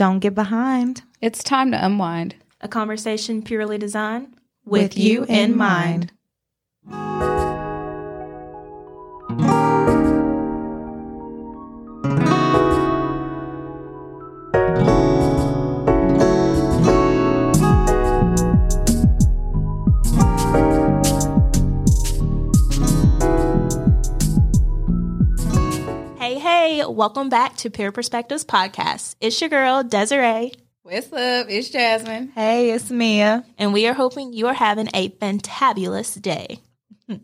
Don't get behind. It's time to unwind. A conversation purely designed With you in mind. Hey, welcome back to Peer Perspectives Podcast. It's your girl, Desiree, What's up? It's Jasmine. Hey, it's Mia. and we are hoping you are having a fantabulous day.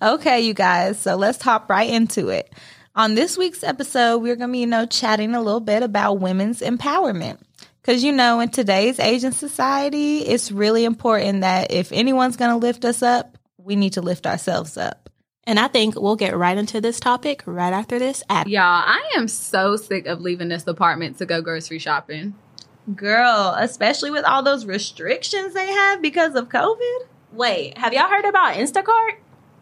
Okay, you guys, so let's hop right into it. On this week's episode, we're going to be, you know, chatting a little bit about women's empowerment. Because, you know, in today's Asian society, it's really important that if anyone's going to lift us up, we need to lift ourselves up. And I think we'll get right into this topic right after this ad. Y'all, I am so sick of leaving this apartment to go grocery shopping. Girl, especially with all those restrictions they have because of COVID. Wait, have y'all heard about Instacart?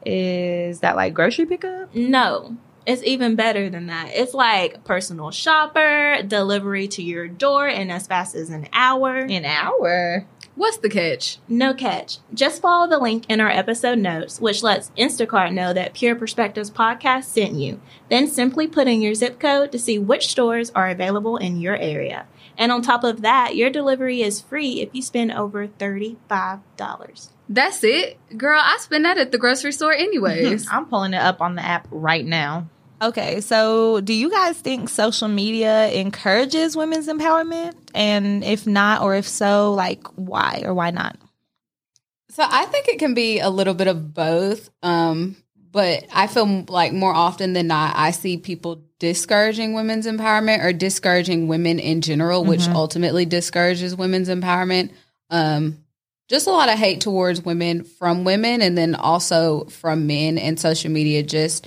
Is that like grocery pickup? No. It's even better than that. It's like personal shopper, delivery to your door in as fast as an hour. An hour. What's the catch? No catch. Just follow the link in our episode notes, which lets Instacart know that Pure Perspectives Podcast sent you. Then simply put in your zip code to see which stores are available in your area. And on top of that, your delivery is free if you spend over $35. That's it. Girl, I spend that at the grocery store anyways. I'm pulling it up on the app right now. Okay, so do you guys think social media encourages women's empowerment? And if not, or if so, like why or why not? So I think it can be a little bit of both. Um, but I feel like more often than not, I see people discouraging women's empowerment or discouraging women in general, which Mhm. ultimately discourages women's empowerment. Um, just a lot of hate towards women from women and then also from men, and social media just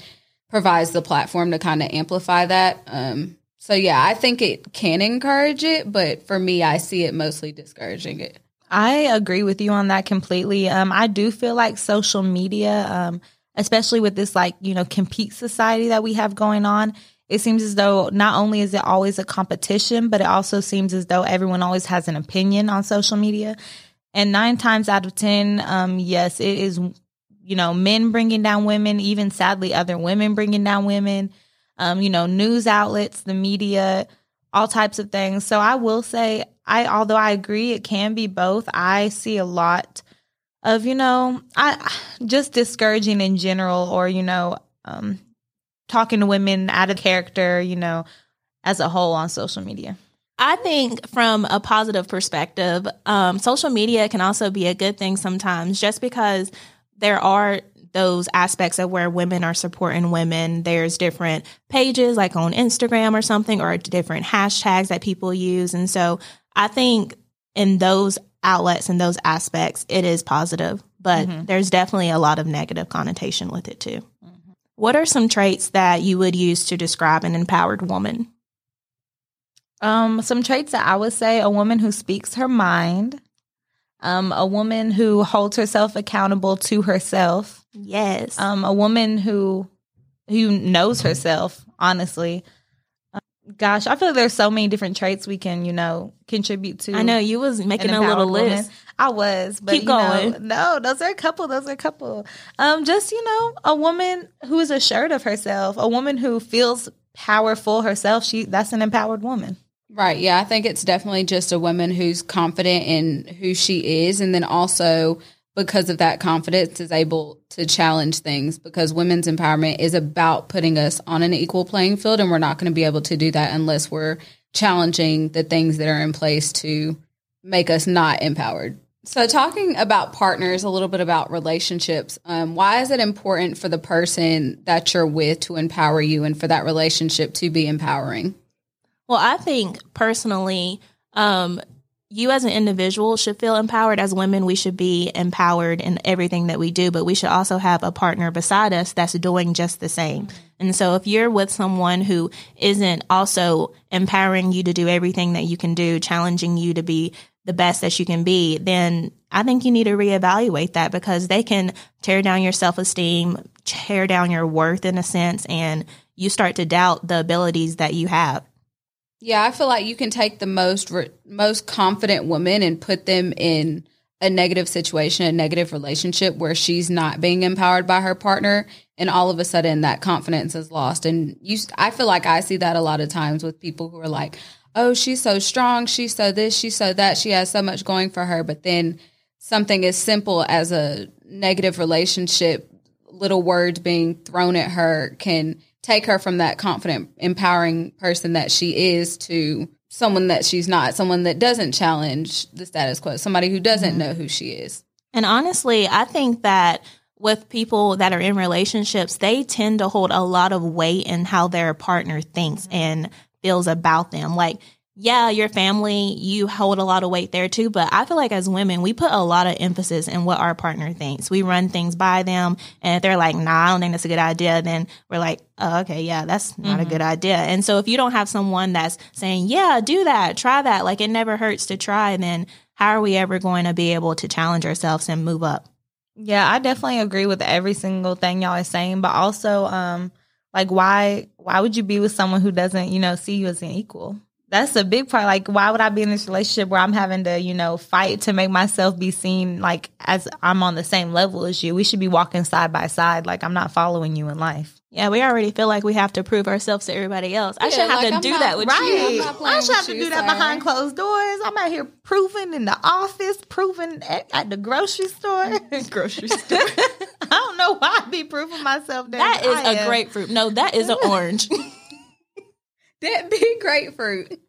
provides the platform to kind of amplify that. Um, so yeah, I think it can encourage it, but for me, I see it mostly discouraging it. I agree with you on that completely. Um, I do feel like social media, um, especially with this like you know compete society that we have going on, it seems as though not only is it always a competition, but it also seems as though everyone always has an opinion on social media. And nine times out of ten, um, yes, it is you know men bringing down women, even sadly other women bringing down women. Um, you know, news outlets, the media, all types of things. So I will say, I although I agree it can be both. I see a lot of you know, I just discouraging in general, or you know, um, talking to women out of character, you know, as a whole on social media. I think from a positive perspective, um, social media can also be a good thing sometimes just because there are those aspects of where women are supporting women. There's different pages like on Instagram or something, or different hashtags that people use. And so I think in those outlets and those aspects, it is positive, but Mhm. there's definitely a lot of negative connotation with it too. What are some traits that you would use to describe an empowered woman? Um, some traits that I would say: a woman who speaks her mind, um, a woman who holds herself accountable to herself, Yes. um, a woman who who knows herself. Honestly, Um, gosh, I feel like there's so many different traits we can, you know, contribute to. I know you was making a little woman. list. I was, but Keep you know, going. no, those are a couple. Those are a couple. Um, just you know, a woman who is assured of herself, a woman who feels powerful herself. She that's an empowered woman. Right. Yeah. I think it's definitely just a woman who's confident in who she is. And then also, because of that confidence, is able to challenge things because women's empowerment is about putting us on an equal playing field. And we're not going to be able to do that unless we're challenging the things that are in place to make us not empowered. So, talking about partners, a little bit about relationships. Um, why is it important for the person that you're with to empower you and for that relationship to be empowering? Well, I think personally, um, you as an individual should feel empowered. As women, we should be empowered in everything that we do, but we should also have a partner beside us that's doing just the same. And so if you're with someone who isn't also empowering you to do everything that you can do, challenging you to be the best that you can be, then I think you need to reevaluate that because they can tear down your self esteem, tear down your worth in a sense, and you start to doubt the abilities that you have. Yeah, I feel like you can take the most most confident woman and put them in a negative situation, a negative relationship where she's not being empowered by her partner, and all of a sudden that confidence is lost. And you, I feel like I see that a lot of times with people who are like, "Oh, she's so strong, she's so this, she's so that, she has so much going for her," but then something as simple as a negative relationship, little words being thrown at her can take her from that confident, empowering person that she is to someone that she's not, someone that doesn't challenge the status quo, somebody who doesn't mm-hmm. know who she is. And honestly, I think that with people that are in relationships, they tend to hold a lot of weight in how their partner thinks and feels about them. Like yeah, your family, you hold a lot of weight there too. But I feel like as women, we put a lot of emphasis in what our partner thinks. We run things by them. And if they're like, nah, I don't think that's a good idea, then we're like, oh, okay, yeah, that's not mm-hmm. a good idea. And so if you don't have someone that's saying, yeah, do that, try that, like it never hurts to try, then how are we ever going to be able to challenge ourselves and move up? Yeah, I definitely agree with every single thing y'all are saying, but also, um, like why why would you be with someone who doesn't, you know, see you as an equal? That's a big part. Like, why would I be in this relationship where I'm having to, you know, fight to make myself be seen like as I'm on the same level as you? We should be walking side by side. Like, I'm not following you in life. Yeah, we already feel like we have to prove ourselves to everybody else. I yeah, shouldn't have like to I'm do not, that with right. you. I should have to do that behind closed doors. I'm out here proving in the office, proving at, at the grocery store. grocery store. I don't know why I be proving myself. That is I a am. grapefruit. No, that is an orange that big grapefruit.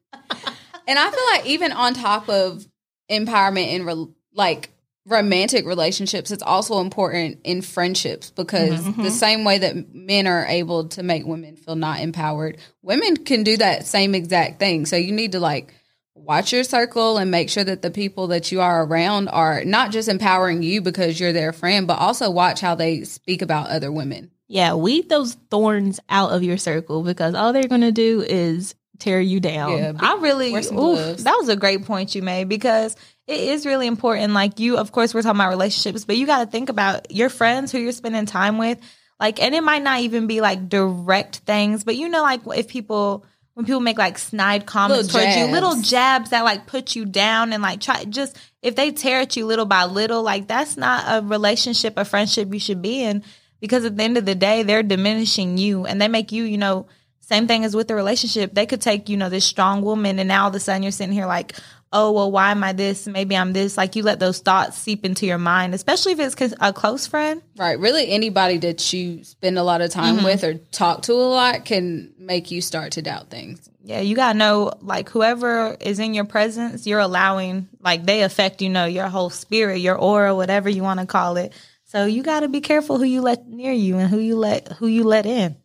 and I feel like even on top of empowerment in re- like romantic relationships, it's also important in friendships because mm-hmm. the same way that men are able to make women feel not empowered, women can do that same exact thing. So you need to like watch your circle and make sure that the people that you are around are not just empowering you because you're their friend, but also watch how they speak about other women. Yeah, weed those thorns out of your circle because all they're going to do is tear you down. Yeah, I really, oof, that was a great point you made because it is really important. Like you, of course, we're talking about relationships, but you got to think about your friends who you're spending time with. Like, and it might not even be like direct things, but you know, like if people, when people make like snide comments little towards jabs. you, little jabs that like put you down and like try just if they tear at you little by little, like that's not a relationship, a friendship you should be in because at the end of the day, they're diminishing you and they make you, you know, same thing as with the relationship. They could take, you know, this strong woman and now all of a sudden you're sitting here like, oh, well, why am I this? Maybe I'm this. Like you let those thoughts seep into your mind, especially if it's a close friend. Right. Really, anybody that you spend a lot of time mm-hmm. with or talk to a lot can make you start to doubt things. Yeah, you got to know, like, whoever is in your presence, you're allowing, like, they affect, you know, your whole spirit, your aura, whatever you want to call it. So you got to be careful who you let near you and who you let who you let in.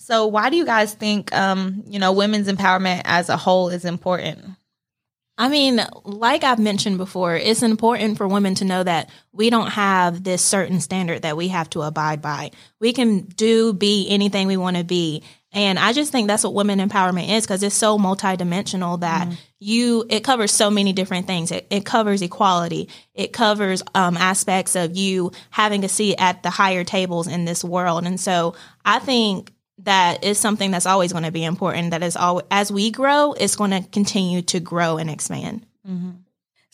So why do you guys think um, you know, women's empowerment as a whole is important? I mean, like I've mentioned before, it's important for women to know that we don't have this certain standard that we have to abide by. We can do, be anything we want to be. And I just think that's what women empowerment is because it's so multidimensional that mm. you, it covers so many different things. It, it covers equality. It covers um, aspects of you having a seat at the higher tables in this world. And so I think that is something that's always going to be important. That is all as we grow, it's going to continue to grow and expand. Mm-hmm.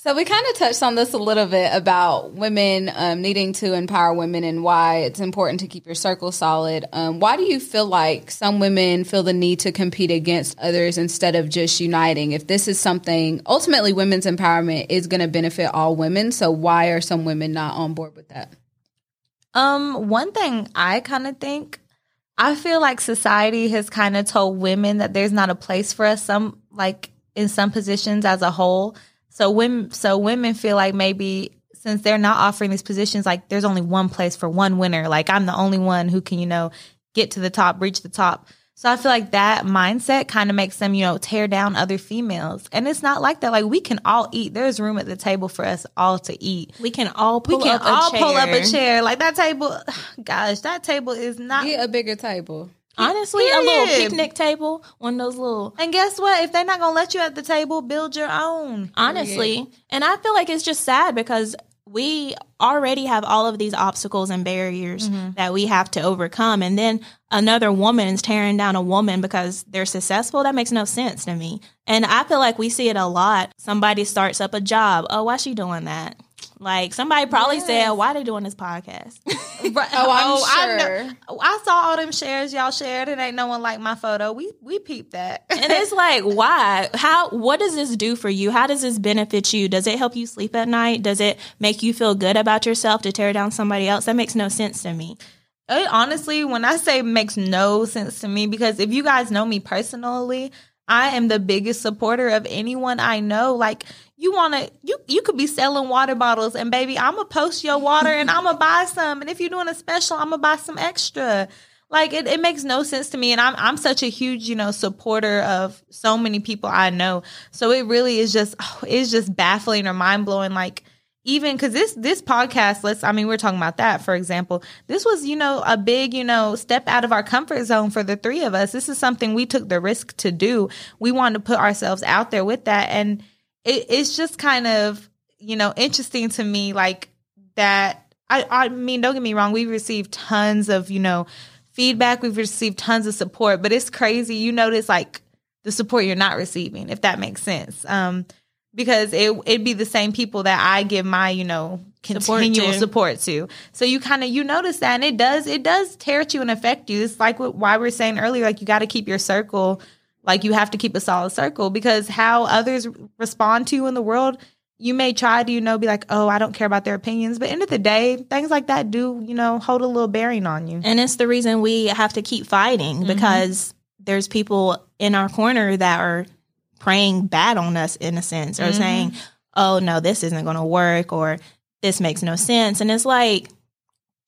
So we kind of touched on this a little bit about women um, needing to empower women and why it's important to keep your circle solid. Um, why do you feel like some women feel the need to compete against others instead of just uniting? If this is something ultimately women's empowerment is going to benefit all women, so why are some women not on board with that? Um, one thing I kind of think I feel like society has kind of told women that there's not a place for us some like in some positions as a whole so women, so women feel like maybe since they're not offering these positions, like there's only one place for one winner. Like I'm the only one who can, you know, get to the top, reach the top. So I feel like that mindset kind of makes them, you know, tear down other females. And it's not like that. Like we can all eat. There's room at the table for us all to eat. We can all pull we can up all a pull up a chair. Like that table, gosh, that table is not get a bigger table. Honestly, Period. a little picnic table, one of those little. And guess what? If they're not gonna let you at the table, build your own. Honestly, Period. and I feel like it's just sad because we already have all of these obstacles and barriers mm-hmm. that we have to overcome. And then another woman is tearing down a woman because they're successful. That makes no sense to me. And I feel like we see it a lot. Somebody starts up a job. Oh, why she doing that? Like somebody probably said, why they doing this podcast? Right. Oh, I'm oh, I sure. know- I saw all them shares y'all shared, and ain't no one like my photo. We we peeped that. and it's like, why? How? What does this do for you? How does this benefit you? Does it help you sleep at night? Does it make you feel good about yourself to tear down somebody else? That makes no sense to me. It honestly, when I say makes no sense to me, because if you guys know me personally, I am the biggest supporter of anyone I know. Like you want to, you you could be selling water bottles, and baby, I'm gonna post your water, and I'm gonna buy some. And if you're doing a special, I'm gonna buy some extra. Like it, it makes no sense to me, and I'm I'm such a huge you know supporter of so many people I know. So it really is just oh, it's just baffling or mind blowing. Like even because this this podcast let's i mean we're talking about that for example this was you know a big you know step out of our comfort zone for the three of us this is something we took the risk to do we wanted to put ourselves out there with that and it, it's just kind of you know interesting to me like that i i mean don't get me wrong we've received tons of you know feedback we've received tons of support but it's crazy you notice like the support you're not receiving if that makes sense um because it it'd be the same people that I give my you know Support continual to. support to. So you kind of you notice that, and it does it does tear at you and affect you. It's like what, why we are saying earlier, like you got to keep your circle, like you have to keep a solid circle because how others respond to you in the world. You may try to, you know, be like, oh, I don't care about their opinions. But end of the day, things like that do, you know, hold a little bearing on you. And it's the reason we have to keep fighting mm-hmm. because there's people in our corner that are praying bad on us in a sense or mm-hmm. saying, oh, no, this isn't going to work or this makes no sense. And it's like,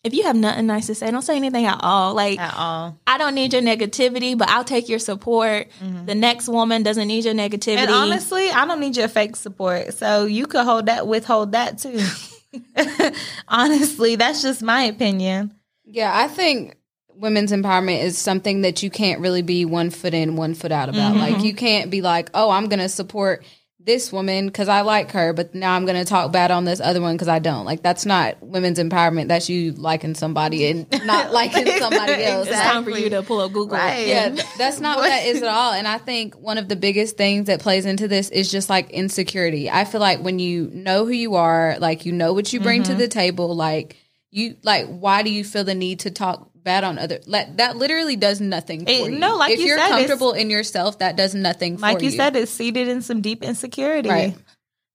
if you have nothing nice to say, don't say anything at all. Like, At all. I don't need your negativity, but I'll take your support. Mm-hmm. The next woman doesn't need your negativity. And honestly, I don't need your fake support. So you could hold that, withhold that too. honestly, that's just my opinion. Yeah, I think women's empowerment is something that you can't really be one foot in, one foot out about. Like mm-hmm. you can't be like, "Oh, I'm going to support this woman because I like her, but now I'm going to talk bad on this other one because I don't." Like that's not women's empowerment. That's you liking somebody and not liking somebody else. it's That- time for you to pull up Google. Right. yeah, that's not what that is at all. And I think one of the biggest things that plays into this is just like insecurity. I feel like when you know who you are, like you know what you bring Mm-hmm. to the table, like you like why do you feel the need to talk bad on other like that literally does nothing for It- you. no, like if you you're said, comfortable in yourself, that does nothing for Like you you. said, it's seated in some deep insecurity. Right.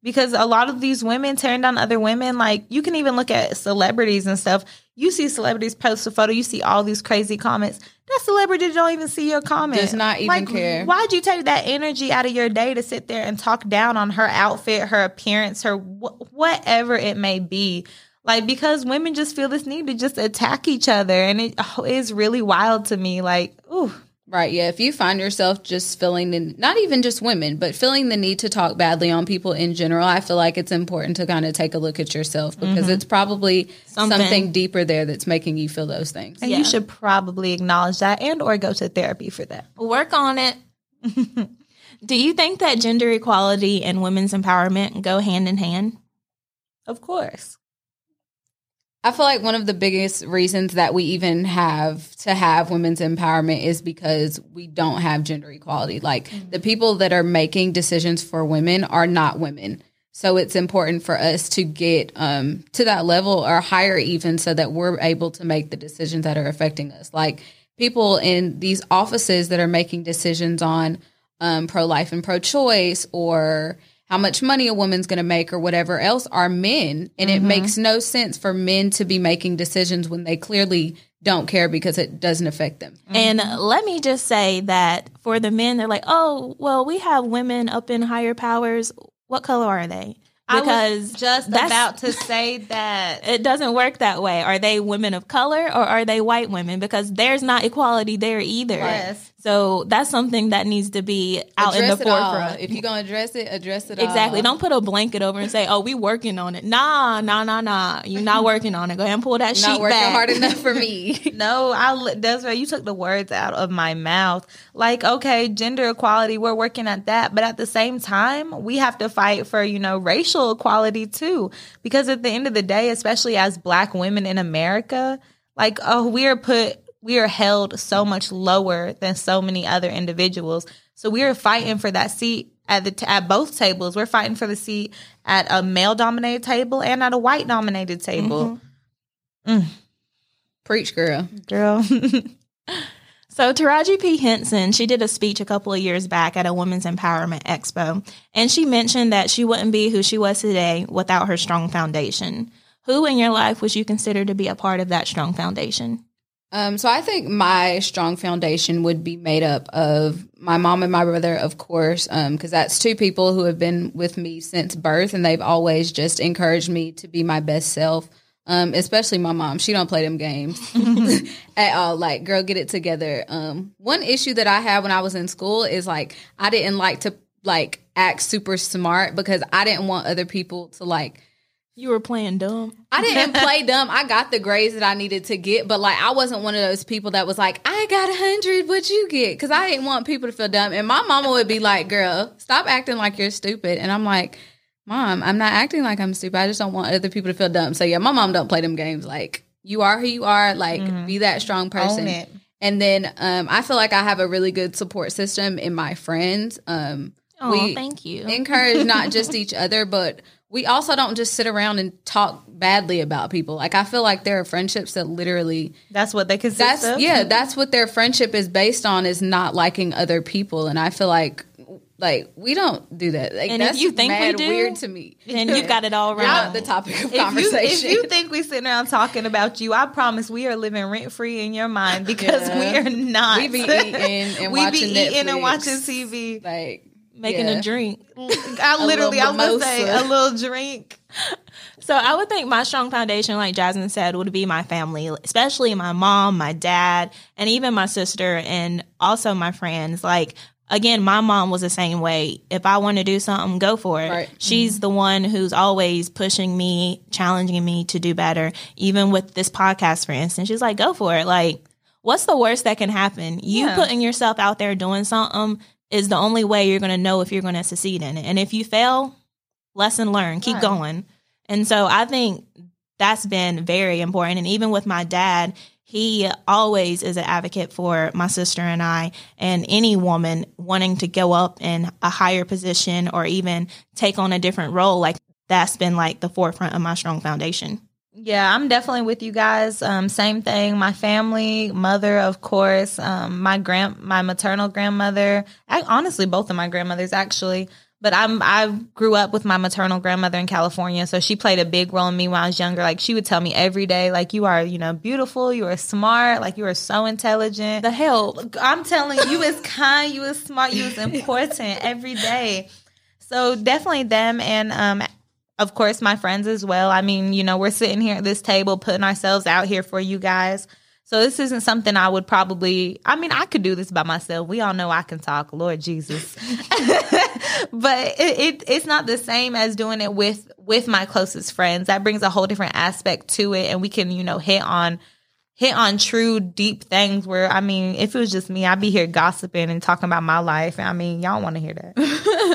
Because a lot of these women tearing down other women, like you can even look at celebrities and stuff. You see celebrities post a photo, you see all these crazy comments. That celebrity don't even see your comment. Does not even like, care. Why'd you take that energy out of your day to sit there and talk down on her outfit, her appearance, her wh- whatever it may be? Like because women just feel this need to just attack each other, and it oh, it's really wild to me. Like, ooh, Right. Yeah. If you find yourself just feeling the, not even just women, but feeling the need to talk badly on people in general, I feel like it's important to kind of take a look at yourself because mm-hmm. it's probably something. Something. deeper there that's making you feel those things. and Yeah. you should probably acknowledge that and or go to therapy for that. Work on it. Do you think that gender equality and women's empowerment go hand in hand? Of course. I feel like one of the biggest reasons that we even have to have women's empowerment is because we don't have gender equality. Like the people that are making decisions for women are not women. So it's important for us to get um, to that level or higher, even so that we're able to make the decisions that are affecting us. Like people in these offices that are making decisions on um, pro life and pro choice or how much money a woman's going to make or whatever else are men. And it mm-hmm. makes no sense for men to be making decisions when they clearly don't care because it doesn't affect them. Mm-hmm. And let me just say that for the men, they're like, oh, well, we have women up in higher powers. What color are they? I Because was just that's- about to say that. it doesn't work that way. Are they women of color or are they white women? Because there's not equality there either. Yes. So that's something that needs to be out address in the forefront. If you're gonna address it, address it Exactly. all. Don't put a blanket over and say, "Oh, we working on it." Nah, nah, nah, nah. You're not working on it. Go ahead and pull that You're not sheet working back. hard enough for me. No, I li- Desiree, you took the words out of my mouth. Like, okay, gender equality, we're working at that, but at the same time, we have to fight for you know racial equality too, because at the end of the day, especially as Black women in America, like, oh, we are put, we are held so much lower than so many other individuals. So we are fighting for that seat at the t- at both tables. We're fighting for the seat at a male dominated table and at a white dominated table. Mm-hmm. Mm. Preach, girl. Girl. So Taraji P. Henson, she did a speech a couple of years back at a Women's Empowerment Expo, and she mentioned that she wouldn't be who she was today without her strong foundation. Who in your life would you consider to be a part of that strong foundation? Um, so I think my strong foundation would be made up of my mom and my brother, of course, because that's two people who have been with me since birth, and they've always just encouraged me to be my best self. Um, especially my mom, she don't play them games at all. Like, girl, get it together. Um, one issue that I had when I was in school is like I didn't like to like act super smart because I didn't want other people to like You were playing dumb. I didn't play dumb. I got the grades that I needed to get, but like I wasn't one of those people that was like, I got a hundred, what you get? Because I didn't want people to feel dumb. And my mama would be like, girl, stop acting like you're stupid. And I'm like, Mom, I'm not acting like I'm stupid. I just don't want other people to feel dumb. So yeah, my mom don't play them games. Like you are who you are. Like be that strong person. Own it. And then um, I feel like I have a really good support system in my friends. Um, Oh, we thank you. encourage not just each other, but we also don't just sit around and talk badly about people. Like I feel like there are friendships that literally That's what they consist that's of. yeah, that's what their friendship is based on is not liking other people. And I feel like like we don't do that. Like And if you think we do, weird to me. and you've got it all You're not wrong. the topic of If you, conversation. if you think we sitting around talking about you, I promise we are living rent free in your mind because Yeah. we are not. we be eating and we watching be eating Netflix. and watching TV. like Making yeah. a drink. I literally, I gonna say a little drink. So I would think my strong foundation, like Jasmine said, would be my family, especially my mom, my dad, and even my sister, and also my friends. Like again, my mom was the same way. If I want to do something, go for it. Right. She's mm-hmm. the one who's always pushing me, challenging me to do better. Even with this podcast, for instance, she's like, "Go for it." Like, what's the worst that can happen? You Yeah. putting yourself out there doing something is the only way you're going to know if you're going to succeed in it. And if you fail, lesson learned. Keep Right. going. And so I think that's been very important. And even with my dad, he always is an advocate for my sister and I, and any woman wanting to go up in a higher position or even take on a different role. Like that's been like the forefront of my strong foundation. Yeah, I'm definitely with you guys. Um, same thing. My family, mother, of course. Um, my grand, my maternal grandmother. I, honestly, both of my grandmothers actually. But I'm I grew up with my maternal grandmother in California, so she played a big role in me when I was younger. Like she would tell me every day, like you are, you know, beautiful, you are smart, like you are so intelligent. The help. I'm telling you, you is kind, you is smart, you is important every day. So definitely them and um of course my friends as well. I mean, you know, we're sitting here at this table putting ourselves out here for you guys. So this isn't something I would probably I mean, I could do this by myself. We all know I can talk, Lord Jesus. but it, it it's not the same as doing it with with my closest friends. That brings a whole different aspect to it and we can, you know, hit on hit on true deep things where I mean, if it was just me, I'd be here gossiping and talking about my life. I mean, y'all want to hear that.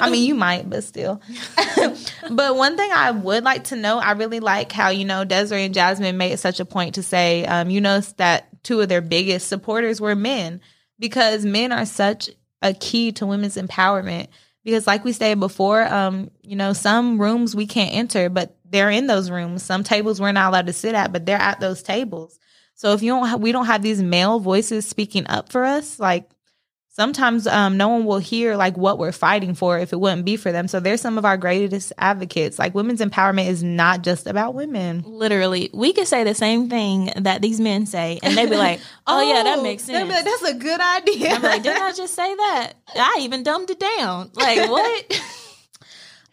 I mean, you might, but still. but one thing I would like to know, I really like how, you know, Desiree and Jasmine made such a point to say, um, you know, that two of their biggest supporters were men because men are such a key to women's empowerment. Because like we stated before, um, you know, some rooms we can't enter, but they're in those rooms. Some tables we're not allowed to sit at, but they're at those tables. So if you don't, ha- we don't have these male voices speaking up for us, like sometimes um, no one will hear like what we're fighting for if it wouldn't be for them. So they're some of our greatest advocates. Like women's empowerment is not just about women. Literally, we could say the same thing that these men say, and they'd be like, "Oh, yeah, that makes sense. like, That's a good idea. I'm like, didn't I just say that? I even dumbed it down. Like, what?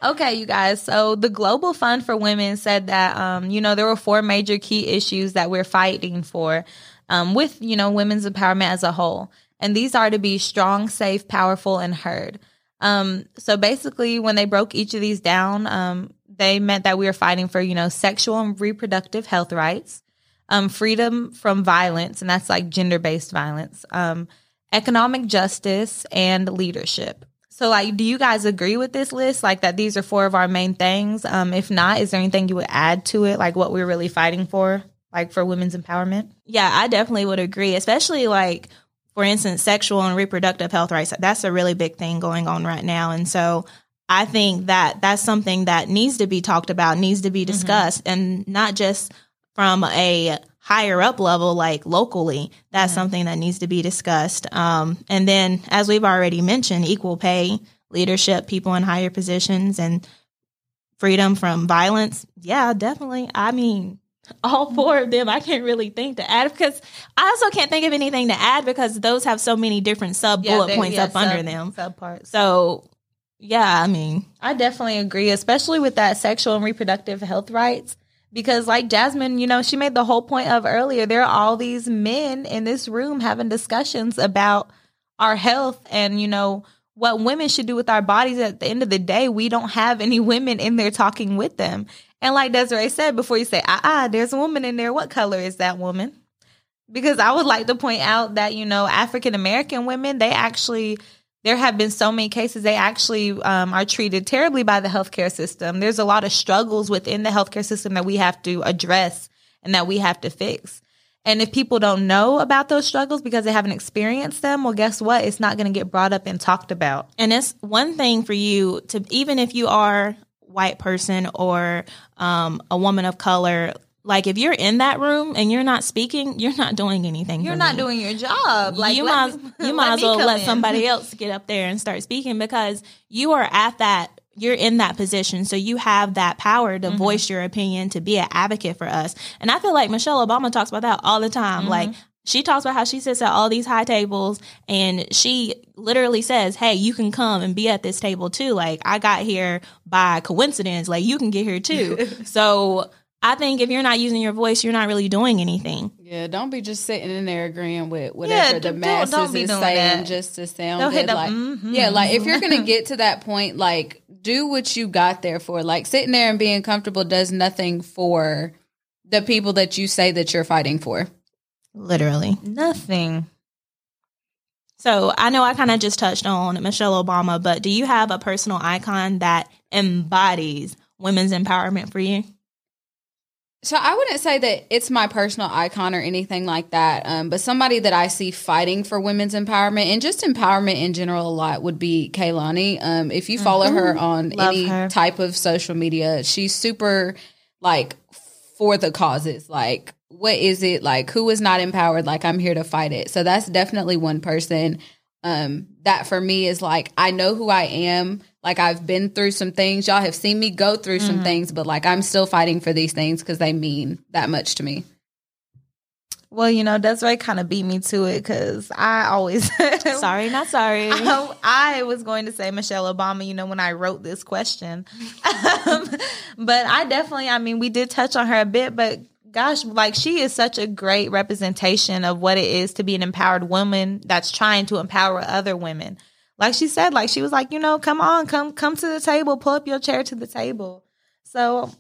Okay, you guys. So the Global Fund for Women said that um, you know there were four major key issues that we're fighting for um, with you know women's empowerment as a whole, And these are to be strong, safe, powerful, and heard. Um, so basically, when they broke each of these down, um, they meant that we were fighting for, you know, sexual and reproductive health rights, um, freedom from violence, and that's like gender based violence, um, economic justice, and leadership. So, like, do you guys agree with this list? Like, that these are four of our main things? Um, if not, is there anything you would add to it? Like, what we're really fighting for, like for women's empowerment? Yeah, I definitely would agree, especially like, for instance, sexual and reproductive health rights. That's a really big thing going on right now. And so I think that that's something that needs to be talked about, needs to be discussed, mm-hmm. and not just from a higher up level, like locally, that's mm-hmm. something that needs to be discussed. Um, and then, as we've already mentioned, equal pay, leadership, people in higher positions, and freedom from violence. Yeah, definitely. I mean, all four of them, I can't really think to add because I also can't think of anything to add because those have so many different sub bullet yeah, points yeah, up sub, under them. Sub parts. So, yeah, I mean, I definitely agree, especially with that sexual and reproductive health rights because like Jasmine, you know, she made the whole point of earlier, there are all these men in this room having discussions about our health and, you know, what women should do with our bodies at the end of the day. We don't have any women in there talking with them. And like Desiree said, before you say, ah, ah, there's a woman in there, what color is that woman? Because I would like to point out that, you know, African American women, they actually there have been so many cases they actually um, are treated terribly by the healthcare system. There's a lot of struggles within the healthcare system that we have to address and that we have to fix. And if people don't know about those struggles because they haven't experienced them, well, guess what? It's not going to get brought up and talked about. And it's one thing for you to, even if you are white person or um, a woman of color, like if you're in that room and you're not speaking, you're not doing anything. You're not me. doing your job. Like you might me, you might as well let in. somebody else get up there and start speaking because you are at that you're in that position so you have that power to mm-hmm. voice your opinion to be an advocate for us and i feel like michelle obama talks about that all the time mm-hmm. like she talks about how she sits at all these high tables and she literally says, Hey, you can come and be at this table too. Like, I got here by coincidence. Like, you can get here too. so I think if you're not using your voice, you're not really doing anything. Yeah, don't be just sitting in there agreeing with whatever yeah, the masses don't, don't is saying that. just to sound don't good. Like, mm-hmm. yeah, like if you're gonna get to that point, like do what you got there for. Like sitting there and being comfortable does nothing for the people that you say that you're fighting for. Literally nothing. So I know I kind of just touched on Michelle Obama, but do you have a personal icon that embodies women's empowerment for you? So I wouldn't say that it's my personal icon or anything like that, um, but somebody that I see fighting for women's empowerment and just empowerment in general a lot would be Kehlani. Um, if you follow mm-hmm. her on Love any her. type of social media, she's super like for the causes. Like, what is it? Like, who is not empowered? Like, I'm here to fight it. So that's definitely one person um, that for me is like I know who I am. Like I've been through some things. Y'all have seen me go through mm-hmm. some things, but like I'm still fighting for these things because they mean that much to me. Well, you know, Desiree kind of beat me to it because I always sorry, not sorry. I, I, was going to say Michelle Obama, you know, when I wrote this question, um, but I definitely, I mean, we did touch on her a bit, but gosh, like she is such a great representation of what it is to be an empowered woman that's trying to empower other women. Like she said, like she was like, you know, come on, come come to the table, pull up your chair to the table. So,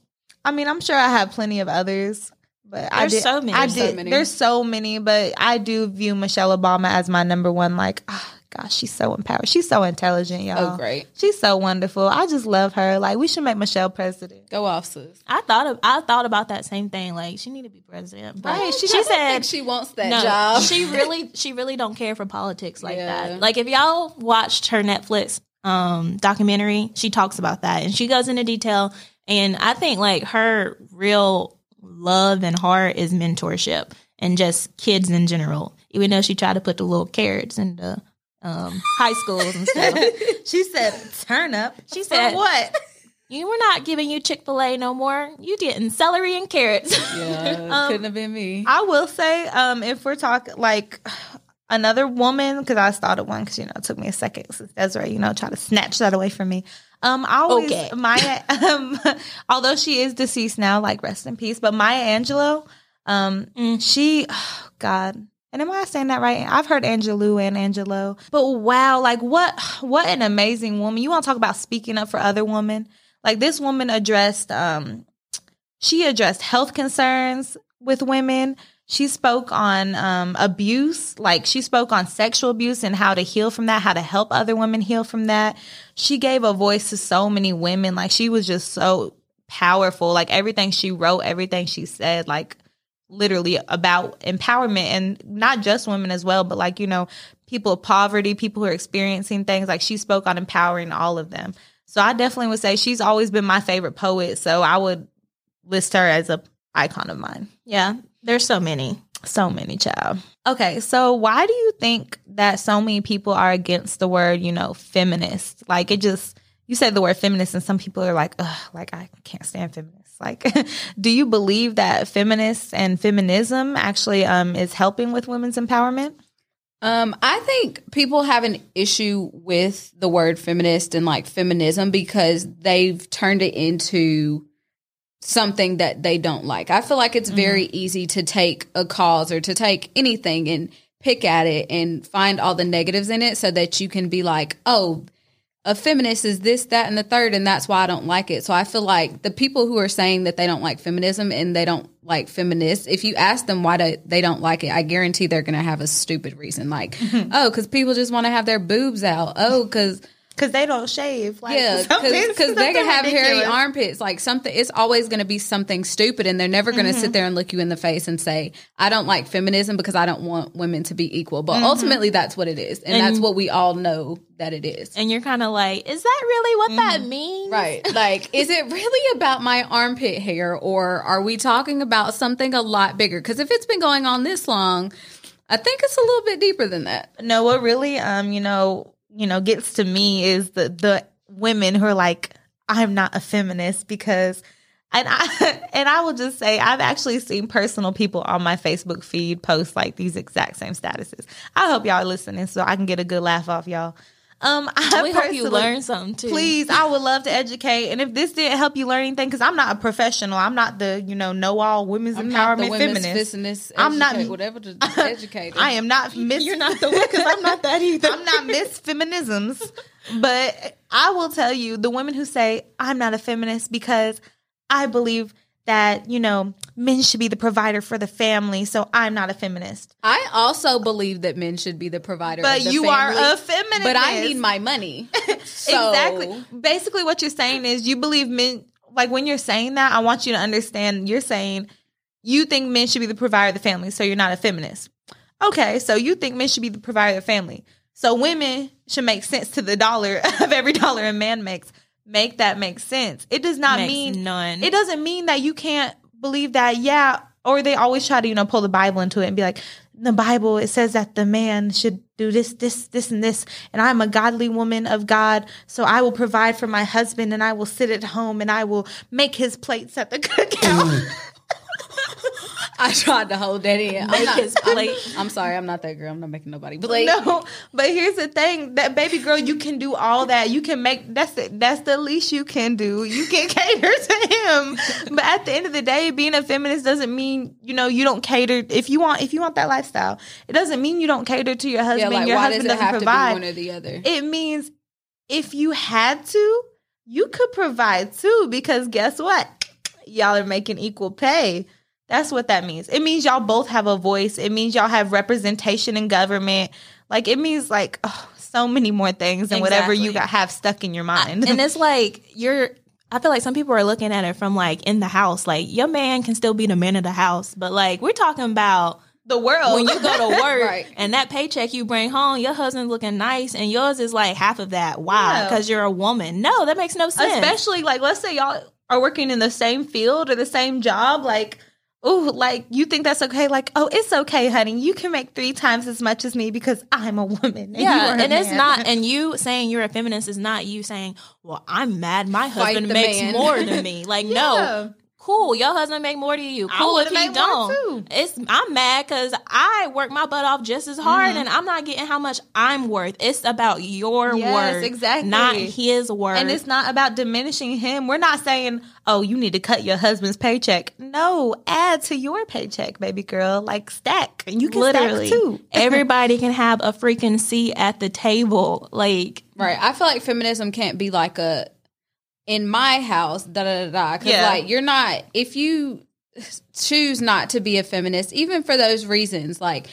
I mean, I'm sure I have plenty of others, but there's I did. So many. I did. So many. There's so many, but I do view Michelle Obama as my number one. Like, oh, gosh, she's so empowered. She's so intelligent, y'all. Oh, great. She's so wonderful. I just love her. Like, we should make Michelle president. Go off, sis. I thought of I thought about that same thing. Like, she need to be president. But right. She, she said she wants that no, job. She really she really don't care for politics like yeah. that. Like if y'all watched her Netflix um documentary, she talks about that and she goes into detail. And I think like her real love and heart is mentorship and just kids in general. Even though she tried to put the little carrots and the um, high schools and stuff. she said, "Turn up." She said, For "What?" You were not giving you Chick Fil A no more. You getting celery and carrots. Yeah, um, couldn't have been me. I will say, um, if we're talking like another woman, because I started one, because you know it took me a second since Desiree, you know, try to snatch that away from me. Um, I always okay. Maya, um, although she is deceased now, like rest in peace. But Maya Angelou, um, mm. she, oh God, And am I saying that right? I've heard Angelou and Angelo. But wow, like what what an amazing woman. You want to talk about speaking up for other women? Like this woman addressed um she addressed health concerns with women. She spoke on um, abuse, like she spoke on sexual abuse and how to heal from that, how to help other women heal from that. She gave a voice to so many women. Like she was just so powerful. Like everything she wrote, everything she said, like literally about empowerment and not just women as well, but like, you know, people of poverty, people who are experiencing things. Like she spoke on empowering all of them. So I definitely would say she's always been my favorite poet. So I would list her as a icon of mine. Yeah, there's so many. So many, child. Okay, so why do you think that so many people are against the word, you know, feminist? Like it just you said the word feminist and some people are like, Ugh, like I can't stand feminists. Like, do you believe that feminists and feminism actually um is helping with women's empowerment? Um, I think people have an issue with the word feminist and like feminism because they've turned it into something that they don't like. I feel like it's mm-hmm. very easy to take a cause or to take anything and pick at it and find all the negatives in it so that you can be like, oh, a feminist is this, that, and the third, and that's why I don't like it. So I feel like the people who are saying that they don't like feminism and they don't like feminists, if you ask them why do, they don't like it, I guarantee they're going to have a stupid reason, like, oh, because people just want to have their boobs out. Oh, because because they don't shave. Like, yeah, because they can have ridiculous. hairy armpits. Like something, it's always going to be something stupid, and they're never going to mm-hmm. sit there and look you in the face and say, "I don't like feminism because I don't want women to be equal." But mm-hmm. ultimately, that's what it is, and, and, that's what we all know that it is. And you're kind of like, "Is that really what mm-hmm. that means?" Right? Like, is it really about my armpit hair, or are we talking about something a lot bigger? Because if it's been going on this long. I think it's a little bit deeper than that. No, what really, um, you know, you know, gets to me is the the women who are like, I'm not a feminist because and I and I will just say I've actually seen personal people on my Facebook feed post like these exact same statuses. I hope y'all listening so I can get a good laugh off y'all. Um, I we hope you learn something too. Please, I would love to educate. And if this didn't help you learn anything, because I'm not a professional, I'm not the you know know all women's I'm empowerment women's feminist. I'm not whatever to educate. I am not Miss. You're not the one because I'm not that either. I'm not Miss Feminisms, but I will tell you the women who say I'm not a feminist because I believe that you know men should be the provider for the family so i'm not a feminist. I also believe that men should be the provider but the you family, are a feminist but i need my money. So. exactly. Basically what you're saying is you believe men like when you're saying that i want you to understand you're saying you think men should be the provider of the family so you're not a feminist. Okay so you think men should be the provider of the family. So women should make sense to the dollar of every dollar a man makes make that make sense. It does not Makes mean none. It doesn't mean that you can't believe that. Yeah, or they always try to you know pull the Bible into it and be like, the Bible it says that the man should do this, this, this, and this, and I'm a godly woman of God, so I will provide for my husband, and I will sit at home, and I will make his plates at the cookout. I tried to hold that in. I'm, not, I'm, I'm, sorry, I'm not that girl. I'm not making nobody play. No, but here's the thing: that baby girl, you can do all that. You can make that's it. That's the least you can do. You can cater to him. But at the end of the day, being a feminist doesn't mean you know you don't cater. If you want, if you want that lifestyle, it doesn't mean you don't cater to your husband. Yeah, like, your husband does doesn't provide one or the other. It means if you had to, you could provide too. Because guess what? Y'all are making equal pay. That's what that means. It means y'all both have a voice. It means y'all have representation in government. Like it means like oh, so many more things than exactly. whatever you got have stuck in your mind. I, and it's like you're I feel like some people are looking at it from like in the house. Like your man can still be the man of the house, but like we're talking about the world when you go to work right. and that paycheck you bring home, your husband's looking nice and yours is like half of that. Why? Because yeah. you're a woman. No, that makes no sense. Especially like let's say y'all are working in the same field or the same job, like oh, like you think that's okay? Like, oh, it's okay, honey. You can make three times as much as me because I'm a woman. And yeah, and man. it's not. And you saying you're a feminist is not you saying, well, I'm mad. My husband makes man. more than me. Like, yeah. no. Cool, your husband make more than you. I Cool if he made don't. too. It's I'm mad because I work my butt off just as hard, Mm-hmm. and I'm not getting how much I'm worth. It's about your Yes, worth, exactly. not his worth. And it's not about diminishing him. We're not saying, oh, you need to cut your husband's paycheck. No, add to your paycheck, baby girl. Like stack. And you can literally stack too. everybody can have a freaking seat at the table. Like Right. I feel like feminism can't be like a in my house, da da da da. Because Yeah. like you're not if you choose not to be a feminist, even for those reasons, like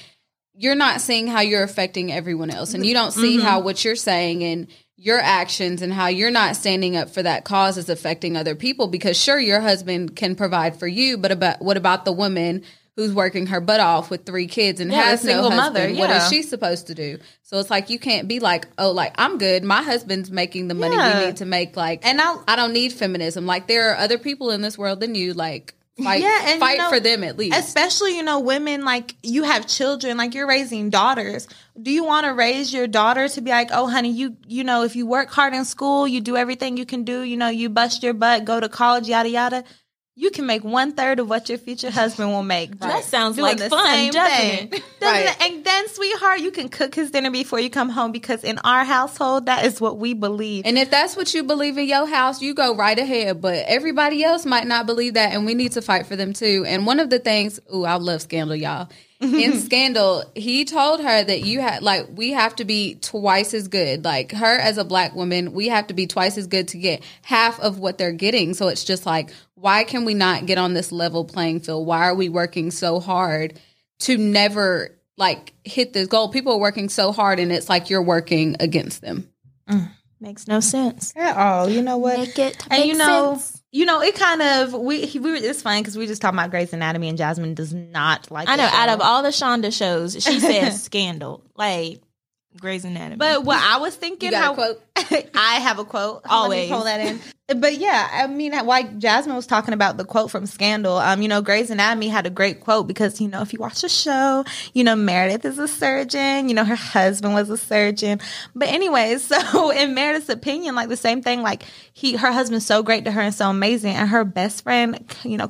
you're not seeing how you're affecting everyone else, and you don't see mm-hmm. how what you're saying and your actions and how you're not standing up for that cause is affecting other people. Because sure, your husband can provide for you, but about what about the woman? Who's working her butt off with three kids and Yeah, has no single husband? mother, What is she supposed to do? So it's like you can't be like, oh, like I'm good. My husband's making the money Yeah. we need to make. Like, And I'll- I don't need feminism. Like there are other people in this world than you. Like fight, Yeah, and you fight know, for them at least. Especially, you know, women like you have children, like you're raising daughters. Do you want to raise your daughter to be like, oh, honey, you, you know, if you work hard in school, you do everything you can do, you know, you bust your butt, go to college, yada yada. You can make one third of what your future husband will make. That sounds doing like the fun, same doesn't it? Doesn't Right. it? And then, sweetheart, you can cook his dinner before you come home because in our household, that is what we believe. and if that's what you believe in your house, you go right ahead. But everybody else might not believe that, and we need to fight for them too. And one of the things, ooh, I love Scandal, y'all. In Scandal, he told her that you had like we have to be twice as good. Like her as a black woman, we have to be twice as good to get half of what they're getting. So it's just like, why can we not get on this level playing field? Why are we working so hard to never like hit this goal? People are working so hard, and it's like you're working against them. Mm, makes no sense. At all, you know what? Make it and you know, sense. you know, it kind of we we were it's funny because we just talking about Grey's Anatomy and Jasmine does not like. I the know. Out of all the Shonda shows, she says Scandal, like Grey's Anatomy. but what I was thinking, You got a how quote? I have a quote. Always. Let me pull that in. But yeah, I mean, why Jasmine was talking about the quote from Scandal. Um, you know, Grey's Anatomy had a great quote because you know if you watch the show, you know Meredith is a surgeon. You know her husband was a surgeon. But anyways, so in Meredith's opinion, like the same thing. Like he, her husband's so great to her and so amazing, and her best friend, you know,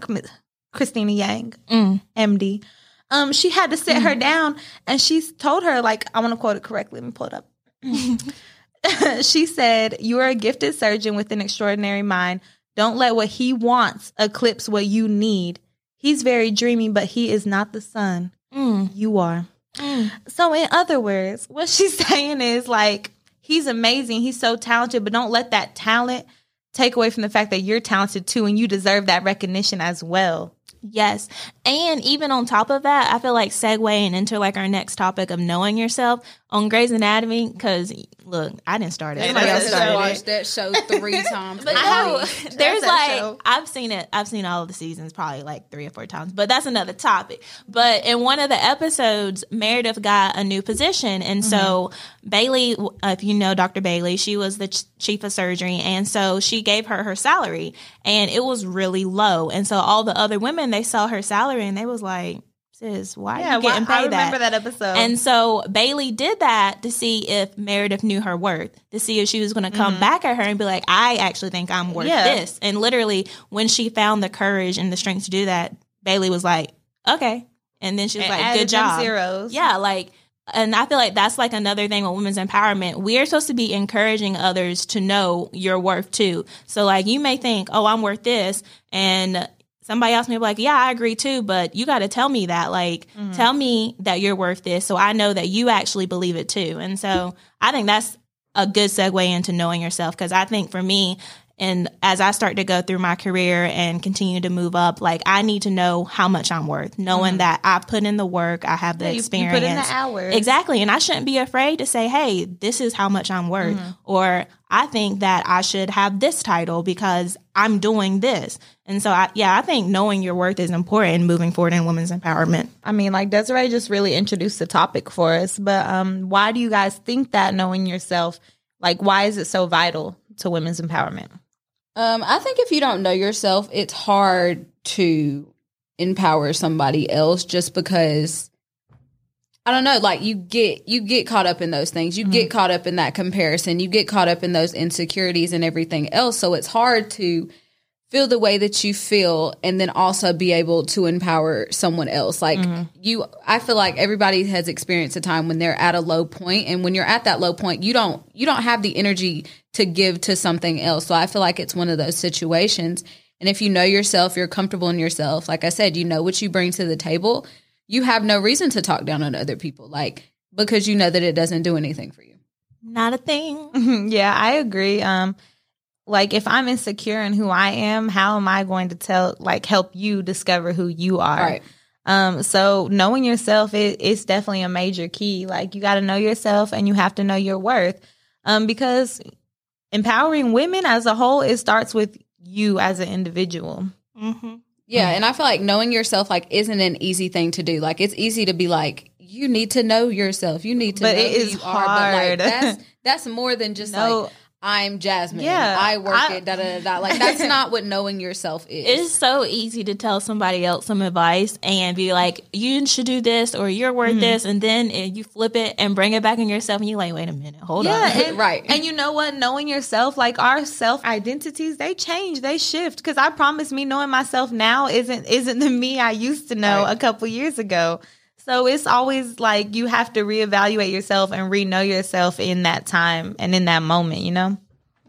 Cristina Yang, Mm. MD. Um, she had to sit her down and she told her, like, I want to quote it correctly. Let me pull it up. she said, You are a gifted surgeon with an extraordinary mind. Don't let what he wants eclipse what you need. He's very dreamy, but he is not the sun. Mm. You are. Mm. So, in other words, what she's saying is like, he's amazing. He's so talented, but don't let that talent take away from the fact that you're talented too and you deserve that recognition as well. Yes. And even on top of that, I feel like segueing into like our next topic of knowing yourself on Grey's Anatomy, because look, I didn't start it. Hey, Somebody else started so it. watched that show three times. But a no, there's like show. I've seen it. I've seen all of the seasons probably like three or four times. But that's another topic. But in one of the episodes, Meredith got a new position, and so mm-hmm. Bailey, if you know Dr. Bailey, she was the ch- chief of surgery, and so she gave her her salary, and it was really low. And so all the other women they saw her salary, and they was like, "Sis, why are you getting I paid remember that, episode. and so Bailey did that to see if Meredith knew her worth, to see if she was going to come back at her and be like, I actually think I'm worth Mm-hmm. Yeah. this. And literally, when she found the courage and the strength to do that, Bailey was like, okay. And then she was And like, good job. zeros. Yeah, like, and I feel like that's like another thing with women's empowerment. We're supposed to be encouraging others to know your worth too. So, like, you may think, oh, I'm worth this. And somebody else may be like, yeah, I agree too, but you got to tell me that. Like, mm-hmm. tell me that you're worth this so I know that you actually believe it too. And so I think that's a good segue into knowing yourself because I think for me, and as I start to go through my career and continue to move up, like I need to know how much I'm worth, knowing that I put in the work, I have the you- you put in the experience. hours. Exactly. And I shouldn't be afraid to say, hey, this is how much I'm worth. Mm-hmm. Or I think that I should have this title because I'm doing this. And so, I, yeah, I think knowing your worth is important moving forward in women's empowerment. I mean, like Desiree just really introduced the topic for us, but um, why do you guys think that knowing yourself, like, why is it so vital to women's empowerment? Um, I think if you don't know yourself, it's hard to empower somebody else just because I don't know, like you get you get caught up in those things. You get caught up in that comparison. You get caught up in those insecurities and everything else. So it's hard to feel the way that you feel and then also be able to empower someone else. Like you i feel like everybody has experienced a time when they're at a low point and when you're at that low point you don't you don't have the energy to give to something else. So i feel like it's one of those situations. And if you know yourself you're comfortable in yourself like i said you know what you bring to the table you have no reason to talk down on other people like because you know that it doesn't do anything for you. Not a thing. yeah, I agree. Um, like if I'm insecure in who I am, how am I going to tell, like, help you discover who you are? Right. Um, so knowing yourself is it's definitely a major key. Like you got to know yourself and you have to know your worth. Um, because empowering women as a whole, it starts with you as an individual. Mm-hmm. Yeah, and I feel like knowing yourself like isn't an easy thing to do. Like it's easy to be like you need to know yourself. You need to But know it who is you are. But like hard. that's that's more than just No. like I'm Jasmine. Yeah, I work I- it. Da da da. da. Like that's not what knowing yourself is. It's so easy to tell somebody else some advice and be like, you should do this or you're worth mm-hmm. this. And then you flip it and bring it back in yourself and you're like, wait a minute, hold Yeah, on. and, Right. And you know what? Knowing yourself, like our self identities, they change, they shift. Because I promise, me knowing myself now isn't isn't the me I used to know Right. a couple years ago. So it's always like you have to reevaluate yourself and re know yourself in that time and in that moment. You know.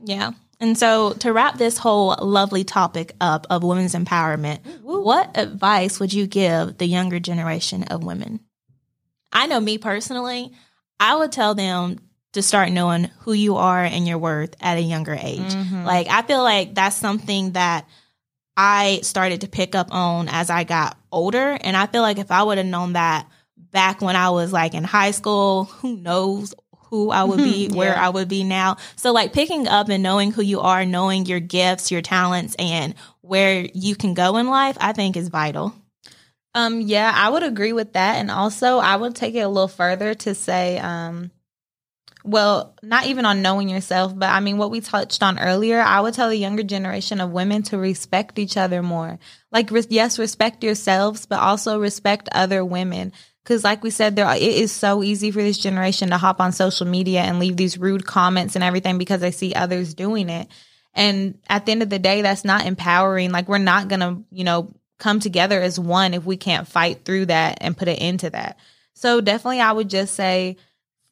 Yeah. And so to wrap this whole lovely topic up of women's empowerment, what advice would you give the younger generation of women? I know me personally, I would tell them to start knowing who you are and your worth at a younger age. Mm-hmm. Like I feel like that's something that I started to pick up on as I got older and I feel like if I would have known that back when I was like in high school, who knows who I would be, where I would be now. So like picking up and knowing who you are, knowing your gifts, your talents and where you can go in life, I think is vital. Um, yeah, I would agree with that. And also I would take it a little further to say, um, well, not even on knowing yourself, but I mean, what we touched on earlier, I would tell the younger generation of women to respect each other more. Like, yes, respect yourselves, but also respect other women. Cause like we said, there, it is so easy for this generation to hop on social media and leave these rude comments and everything because they see others doing it. And at the end of the day, that's not empowering. Like, we're not gonna, you know, come together as one if we can't fight through that and put an end to that. So definitely I would just say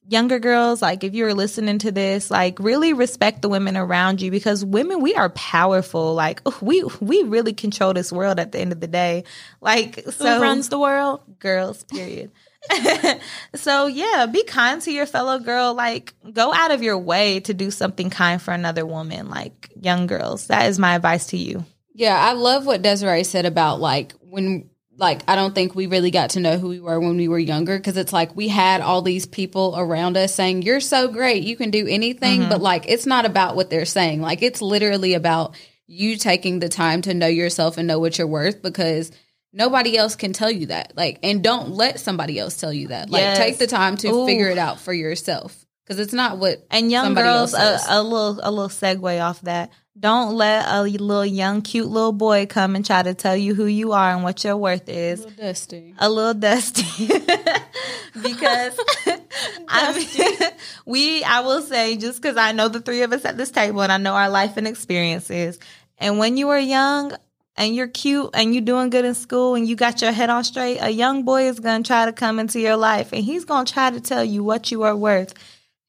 younger girls, like if you're listening to this, like really respect the women around you because women, we are powerful. Like we we really control this world at the end of the day. Like so who runs the world? girls, period. so yeah, be kind to your fellow girl. Like go out of your way to do something kind for another woman, like young girls. That is my advice to you. Yeah, I love what Desiree said about like when like I don't think we really got to know who we were when we were younger because it's like we had all these people around us saying you're so great, you can do anything, mm-hmm. but like it's not about what they're saying. Like it's literally about you taking the time to know yourself and know what you're worth because nobody else can tell you that. Like and don't let somebody else tell you that. Like Yes. take the time to Ooh. figure it out for yourself because it's not what And young girls, a, a little a little segue off that. Don't let a little young cute little boy come and try to tell you who you are and what your worth is. dusty. A little dusty, because I mean, we. I will say just because I know the three of us at this table and I know our life and experiences. And when you are young and you're cute and you're doing good in school and you got your head on straight, a young boy is going to try to come into your life and he's going to try to tell you what you are worth.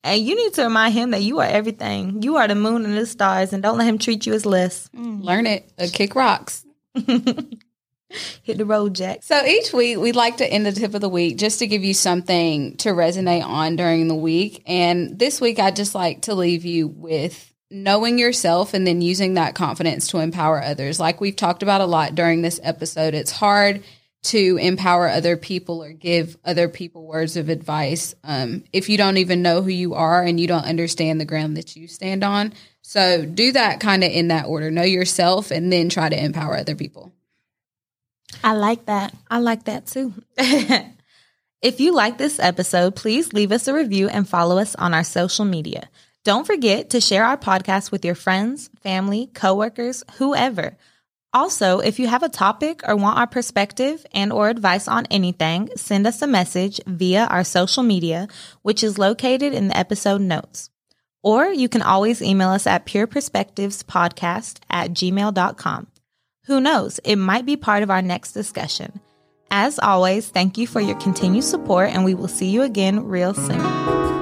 And you need to remind him that you are everything. You are the moon and the stars, and don't let him treat you as less. Learn it. Uh, kick rocks. Hit the road, Jack. So each week we'd like to end the tip of the week just to give you something to resonate on during the week. And this week I'd just like to leave you with knowing yourself and then using that confidence to empower others. Like we've talked about a lot during this episode, it's hard to empower other people or give other people words of advice um, if you don't even know who you are and you don't understand the ground that you stand on. So do that kind of in that order. Know yourself and then try to empower other people. I like that. I like that too. if you like this episode, please leave us a review and follow us on our social media. Don't forget to share our podcast with your friends, family, coworkers, whoever. Also, if you have a topic or want our perspective and or advice on anything, send us a message via our social media, which is located in the episode notes. Or you can always email us at pureperspectivespodcast at gmail.com. Who knows? It might be part of our next discussion. As always, thank you for your continued support, and we will see you again real soon.